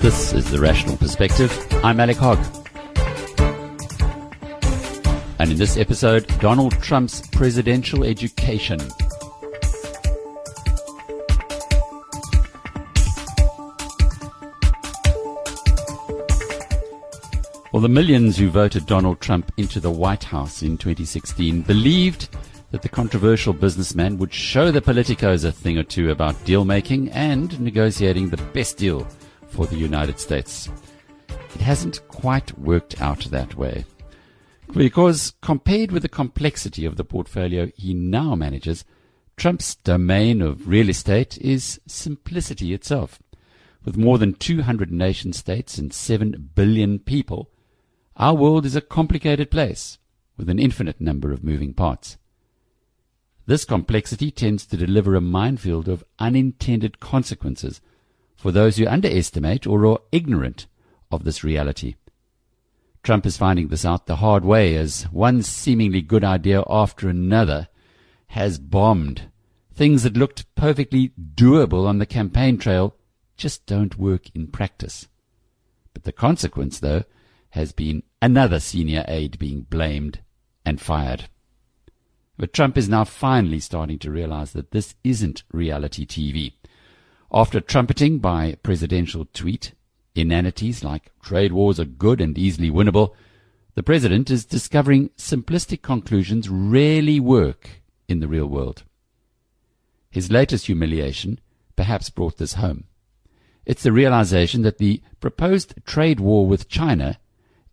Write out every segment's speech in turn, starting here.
This is The Rational Perspective. I'm Alec Hogg. And in this episode, Donald Trump's presidential education. Well, the millions who voted Donald Trump into the White House in 2016 believed that the controversial businessman would show the politicos a thing or two about deal making and negotiating the best deal for the United States. It hasn't quite worked out that way. Because compared with the complexity of the portfolio he now manages, Trump's domain of real estate is simplicity itself. With more than 200 nation states and 7 billion people, our world is a complicated place with an infinite number of moving parts. This complexity tends to deliver a minefield of unintended consequences for those who underestimate or are ignorant of this reality. Trump is finding this out the hard way as one seemingly good idea after another has bombed. Things that looked perfectly doable on the campaign trail just don't work in practice. But the consequence, though, has been another senior aide being blamed and fired. But Trump is now finally starting to realize that this isn't reality TV. After trumpeting by presidential tweet inanities like trade wars are good and easily winnable, the president is discovering simplistic conclusions rarely work in the real world. His latest humiliation perhaps brought this home. It's the realization that the proposed trade war with China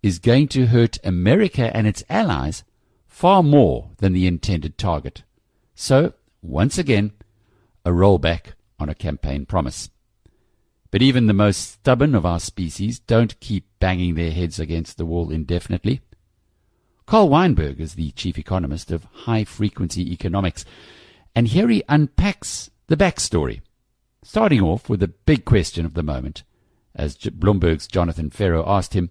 is going to hurt America and its allies far more than the intended target. So, once again, a rollback on a campaign promise. But even the most stubborn of our species don't keep banging their heads against the wall indefinitely. Carl Weinberg is the chief economist of high frequency economics, and here he unpacks the backstory, starting off with the big question of the moment, as Bloomberg's Jonathan Ferro asked him,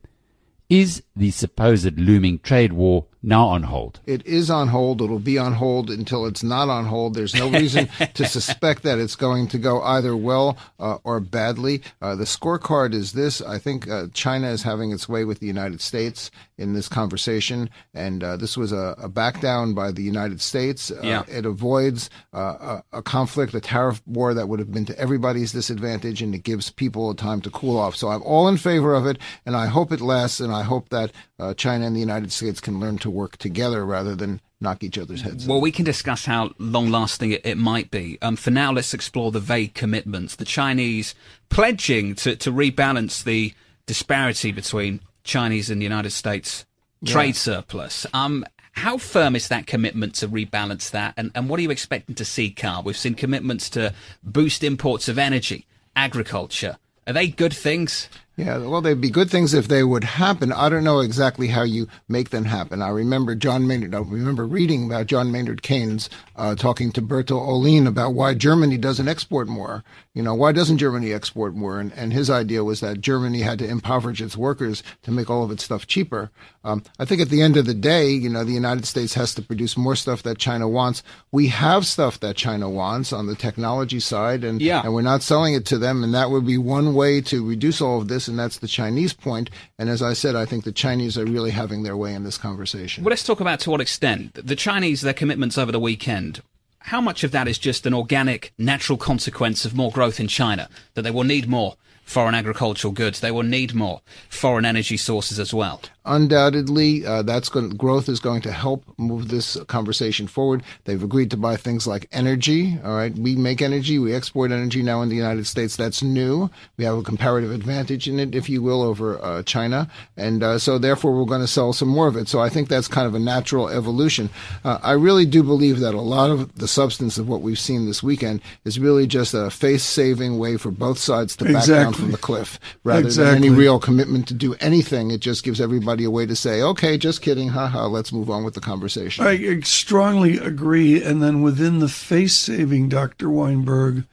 is the supposed looming trade war now on hold? It is on hold. It'll be on hold until it's not on hold. There's no reason to suspect that it's going to go either well uh, or badly. Uh, the scorecard is this. I think uh, China is having its way with the United States in this conversation, and uh, this was a, a, back down by the United States. Uh, yeah. It avoids uh, a, a, conflict, a tariff war that would have been to everybody's disadvantage, and it gives people time to cool off. So I'm all in favor of it, and I hope it lasts, and I I hope that uh, China and the United States can learn to work together rather than knock each other's heads. Well, in. we can discuss how long lasting it, it, might be. Um, for now, let's explore the vague commitments. The Chinese pledging to, to rebalance the disparity between Chinese and the United States trade yeah. surplus. Um, how firm is that commitment to rebalance that? And, and what are you expecting to see, Carl? We've seen commitments to boost imports of energy, agriculture. Are they good things? Yeah, well, they'd be good things if they would happen. I don't know exactly how you make them happen. I remember John Maynard. I remember reading about John Maynard Keynes uh, talking to Bertil Ohlin about why Germany doesn't export more. You know, why doesn't Germany export more? And, and his idea was that Germany had to impoverish its workers to make all of its stuff cheaper. Um, I think at the end of the day, you know, the United States has to produce more stuff that China wants. We have stuff that China wants on the technology side, and yeah. and we're not selling it to them. And that would be one way to reduce all of this, and that's the Chinese point. And as I said, I think the Chinese are really having their way in this conversation. Well, let's talk about to what extent the Chinese their commitments over the weekend how much of that is just an organic, natural consequence of more growth in China, that they will need more foreign agricultural goods. They will need more foreign energy sources as well. Undoubtedly, uh, that's going, growth is going to help move this conversation forward. They've agreed to buy things like energy. All right, we make energy, we export energy now in the United States. That's new. We have a comparative advantage in it, if you will, over uh, China, and uh, so therefore we're going to sell some more of it. So I think that's kind of a natural evolution. Uh, I really do believe that a lot of the substance of what we've seen this weekend is really just a face-saving way for both sides to exactly. back down from the cliff, rather exactly. than any real commitment to do anything. It just gives everybody a way to say, okay, just kidding, haha, let's move on with the conversation. I strongly agree. And then within the face saving, Dr. Weinberg,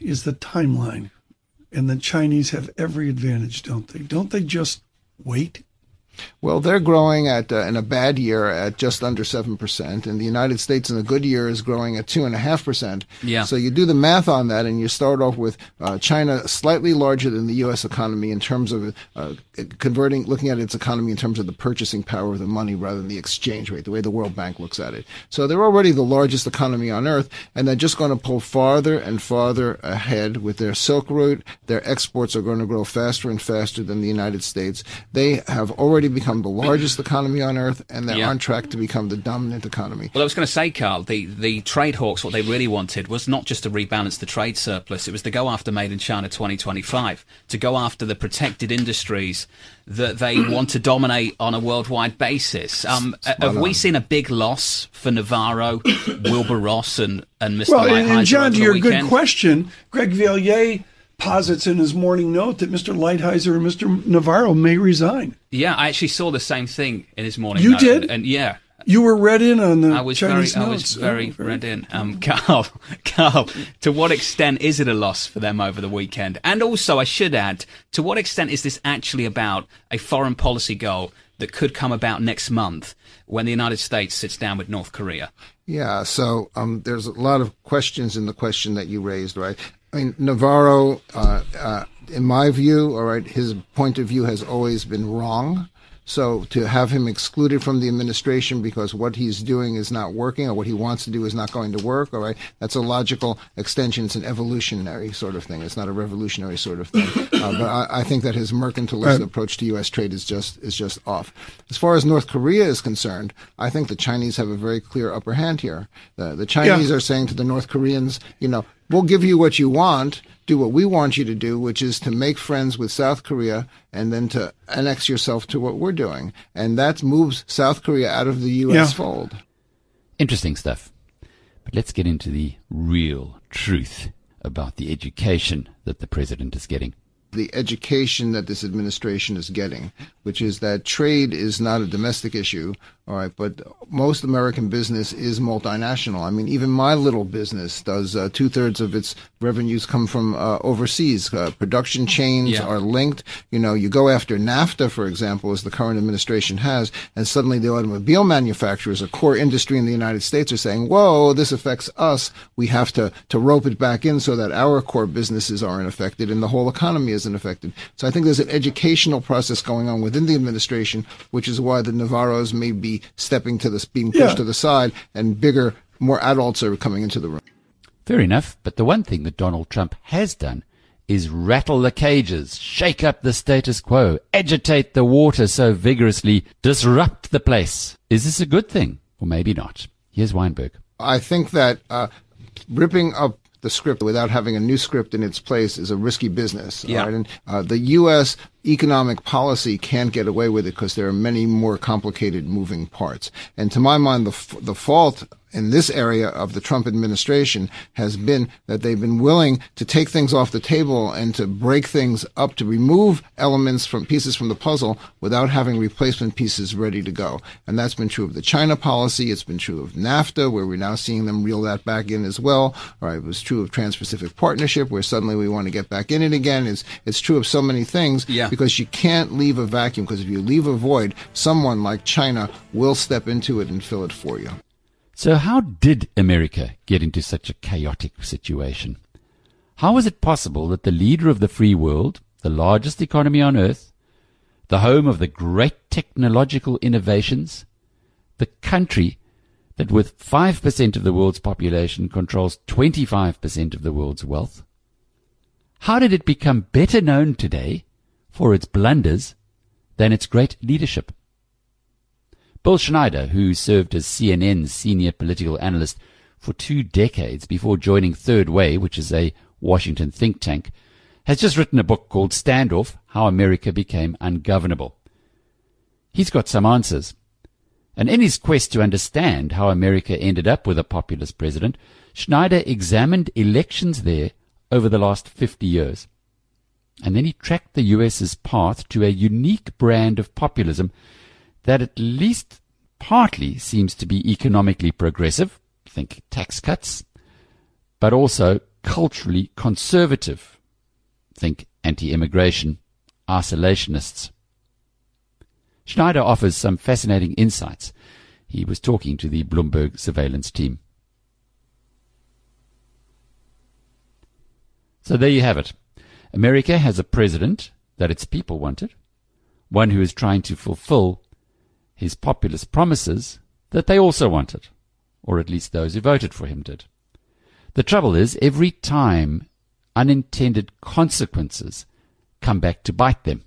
is the timeline. And the Chinese have every advantage, don't they? Don't they just wait? Well, they're growing at uh, in a bad year at just under seven percent, and the United States in a good year is growing at two and a half percent. Yeah. So you do the math on that, and you start off with uh, China slightly larger than the U.S. economy in terms of uh, converting, looking at its economy in terms of the purchasing power of the money rather than the exchange rate, the way the World Bank looks at it. So they're already the largest economy on earth, and they're just going to pull farther and farther ahead with their Silk Route. Their exports are going to grow faster and faster than the United States. They have already become the largest economy on earth, and they're Yeah. on track to become the dominant economy. Well, I was going to say, Carl, the, the trade hawks, what they really wanted was not just to rebalance the trade surplus, it was to go after Made in China 2025, to go after the protected industries that they want to dominate on a worldwide basis. Um, have we seen a big loss for Navarro, Wilbur Ross, and, and Mr. Well, and, and John, to the your good question, Greg Valliere posits in his morning note that Mr. Lighthizer and Mr. Navarro may resign. Yeah, I actually saw the same thing in his morning. You note, did? and, and yeah, You were read in on the I was Chinese very, I was very Oh, read in. Um, Carl, Carl, to what extent is it a loss for them over the weekend? And also, I should add, to what extent is this actually about a foreign policy goal that could come about next month when the United States sits down with North Korea? Yeah, so um, there's a lot of questions in the question that you raised, right? I mean, Navarro, uh, uh, in my view, all right, his point of view has always been wrong. So to have him excluded from the administration because what he's doing is not working or what he wants to do is not going to work, all right, that's a logical extension. It's an evolutionary sort of thing. It's not a revolutionary sort of thing. Uh, but I, I think that his mercantilist approach to U.S. trade is just is just off. As far as North Korea is concerned, I think the Chinese have a very clear upper hand here. The, the Chinese Yeah. are saying to the North Koreans, you know, we'll give you what you want, do what we want you to do, which is to make friends with South Korea and then to annex yourself to what we're doing. And that moves South Korea out of the U.S. Yeah. fold. Interesting stuff. But let's get into the real truth about the education that the president is getting. the education that this administration is getting, which is that trade is not a domestic issue, all right, but most American business is multinational. I mean, even my little business does uh, two thirds of its revenues come from uh, overseas. Uh, production chains Yeah. are linked. You know, you go after NAFTA, for example, as the current administration has, and suddenly the automobile manufacturers, a core industry in the United States, are saying, whoa, this affects us. We have to, to rope it back in so that our core businesses aren't affected and the whole economy isn't affected. So I think there's an educational process going on within the administration, which is why the Navarros may be stepping to this, being pushed Yeah. to the side, and bigger, more adults are coming into the room. Fair enough, but the one thing that Donald Trump has done is rattle the cages, shake up the status quo, agitate the water so vigorously, disrupt the place. Is this a good thing? Or maybe not. Here's Weinberg. I think that uh, ripping up the script without having a new script in its place is a risky business. Yeah. right? And uh, the U.S. economic policy can't get away with it because there are many more complicated moving parts. And to my mind, the f- the fault in this area of the Trump administration has been that they've been willing to take things off the table and to break things up to remove elements from pieces from the puzzle without having replacement pieces ready to go. And that's been true of the China policy. It's been true of NAFTA, where we're now seeing them reel that back in as well. All right, it was true of Trans-Pacific Partnership, where suddenly we want to get back in it again. It's it's true of so many things Yeah. because you can't leave a vacuum. Because if you leave a void, someone like China will step into it and fill it for you. So how did America get into such a chaotic situation? How was it possible that the leader of the free world, the largest economy on earth, the home of the great technological innovations, the country that with 5% of the world's population controls 25% of the world's wealth, how did it become better known today for its blunders than its great leadership? Bill Schneider, who served as CNN's senior political analyst for two decades before joining Third Way, which is a Washington think tank, has just written a book called Standoff How America Became Ungovernable. He's got some answers. And in his quest to understand how America ended up with a populist president, Schneider examined elections there over the last 50 years. And then he tracked the US's path to a unique brand of populism that at least partly seems to be economically progressive, think tax cuts, but also culturally conservative, think anti-immigration, isolationists. Schneider offers some fascinating insights. He was talking to the Bloomberg surveillance team. So there you have it. America has a president that its people wanted, one who is trying to fulfill his populist promises that they also wanted, or at least those who voted for him did. The trouble is, every time unintended consequences come back to bite them.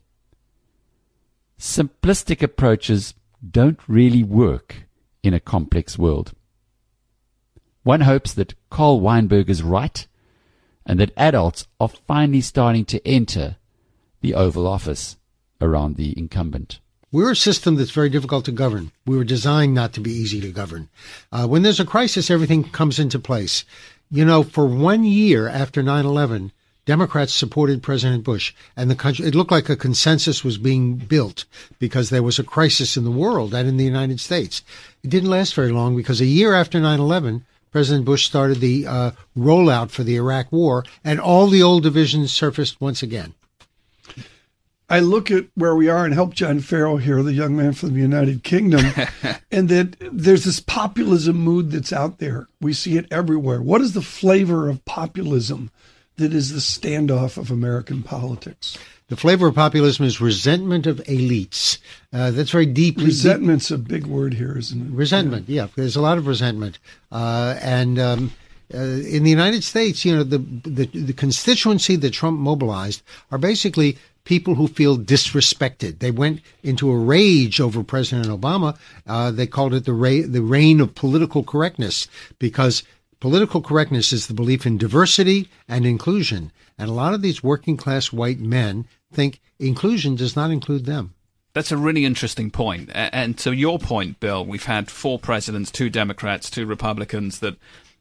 Simplistic approaches don't really work in a complex world. One hopes that Carl Weinberg is right and that adults are finally starting to enter the Oval Office around the incumbent. We're a system that's very difficult to govern. We were designed not to be easy to govern. Uh, when there's a crisis, everything comes into place. You know, for one year after 9 11, Democrats supported President Bush, and the country, it looked like a consensus was being built because there was a crisis in the world and in the United States. It didn't last very long because a year after 9 11, President Bush started the uh, rollout for the Iraq War, and all the old divisions surfaced once again. I look at where we are and help John Ferro here, the young man from the United Kingdom, and that there's this populism mood that's out there. We see it everywhere. What is the flavor of populism that is the standoff of American politics? The flavor of populism is resentment of elites. Uh, that's very deeply. Resentment's deep. a big word here, isn't it? Resentment, yeah. yeah there's a lot of resentment. Uh, and um, uh, in the United States, you know, the, the, the constituency that Trump mobilized are basically people who feel disrespected. They went into a rage over President Obama. Uh, they called it the, ra- the reign of political correctness because political correctness is the belief in diversity and inclusion. And a lot of these working class white men think inclusion does not include them. That's a really interesting point. And to your point, Bill, we've had four presidents, two Democrats, two Republicans that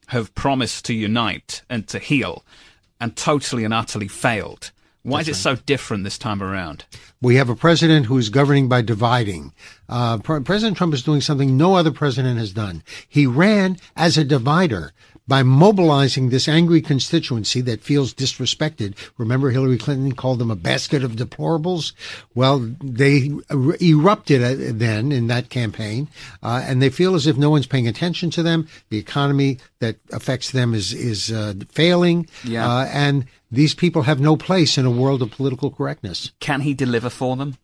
have promised to unite and to heal and totally and utterly failed. Why That's is it right. so different this time around? We have a president who is governing by dividing. Uh, President Trump is doing something no other president has done. He ran as a divider by mobilizing this angry constituency that feels disrespected. Remember, Hillary Clinton called them a basket of deplorables? Well, they erupted uh, then in that campaign, uh, and they feel as if no one's paying attention to them. The economy that affects them is, is uh, failing. Yeah. Uh, and these people have no place in a world of political correctness. Can he deliver for them?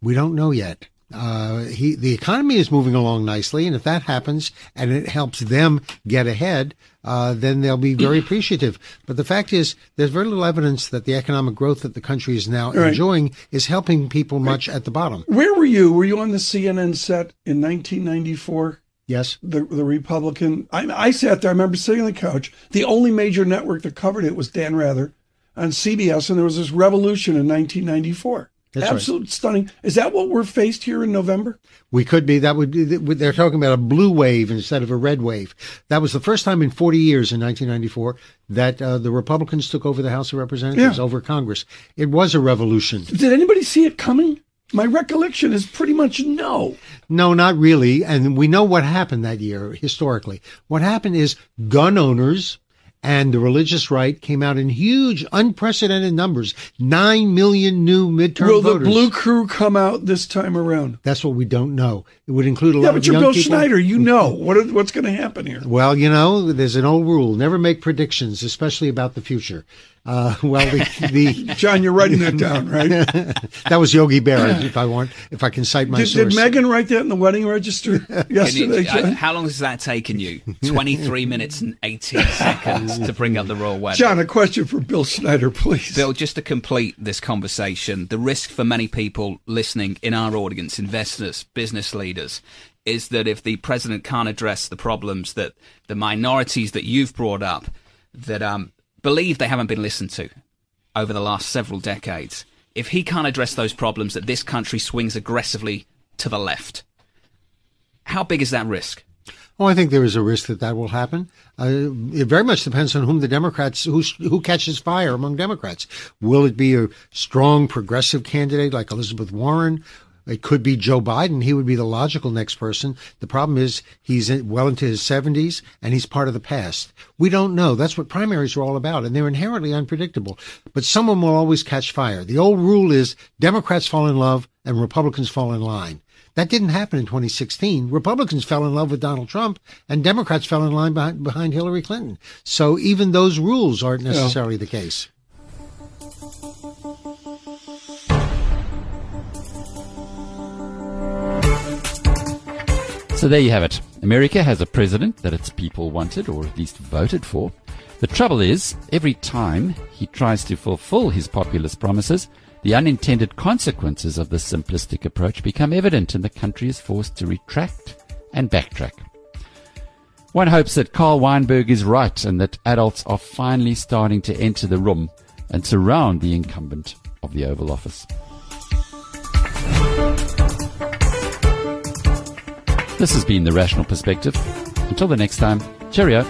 We don't know yet. Uh, he, the economy is moving along nicely, and if that happens and it helps them get ahead, uh, then they'll be very appreciative. But the fact is, there's very little evidence that the economic growth that the country is now right. enjoying is helping people much at the bottom. Where were you? Were you on the CNN set in 1994? Yes. The the Republican. I, I sat there. I remember sitting on the couch. The only major network that covered it was Dan Rather on CBS, and there was this revolution in 1994. That's Absolute right. stunning. Is that what we're faced here in November? We could be. That would be, they're talking about a blue wave instead of a red wave. That was the first time in 40 years in 1994 that uh, the Republicans took over the House of Representatives yeah. over Congress. It was a revolution. Did anybody see it coming? My recollection is pretty much no. No, not really. And we know what happened that year historically. What happened is gun owners and the religious right came out in huge, unprecedented numbers. Nine million new midterm Will voters. the blue crew come out this time around? That's what we don't know. It would include a yeah, lot but you're Bill people. Schneider. You know what are, what's going to happen here. Well, you know, there's an old rule: never make predictions, especially about the future. Uh, well, the, the John, you're writing that down, right? that was Yogi Berra. If I want, if I can cite my did, source. Did Meghan write that in the wedding register yesterday? You, uh, how long has that taken you? Twenty-three minutes and eighteen seconds to bring up the royal wedding. John, a question for Bill Schneider, please. Bill, just to complete this conversation, the risk for many people listening in our audience, investors, business leaders, is that if the president can't address the problems that the minorities that you've brought up, that um, believe they haven't been listened to over the last several decades, if he can't address those problems, that this country swings aggressively to the left. How big is that risk? Well, I think there is a risk that that will happen. Uh, it very much depends on whom the Democrats, who catches fire among Democrats. Will it be a strong progressive candidate like Elizabeth Warren? It could be Joe Biden. He would be the logical next person. The problem is he's well into his 70s and he's part of the past. We don't know. That's what primaries are all about, and they're inherently unpredictable. But someone will always catch fire. The old rule is Democrats fall in love and Republicans fall in line. That didn't happen in 2016. Republicans fell in love with Donald Trump and Democrats fell in line behind, behind Hillary Clinton. So even those rules aren't necessarily the case. So there you have it. America has a president that its people wanted, or at least voted for. The trouble is, every time he tries to fulfill his populist promises, the unintended consequences of this simplistic approach become evident and the country is forced to retract and backtrack. One hopes that Carl Weinberg is right and that adults are finally starting to enter the room and surround the incumbent of the Oval Office. This has been The Rational Perspective. Until the next time, cheerio.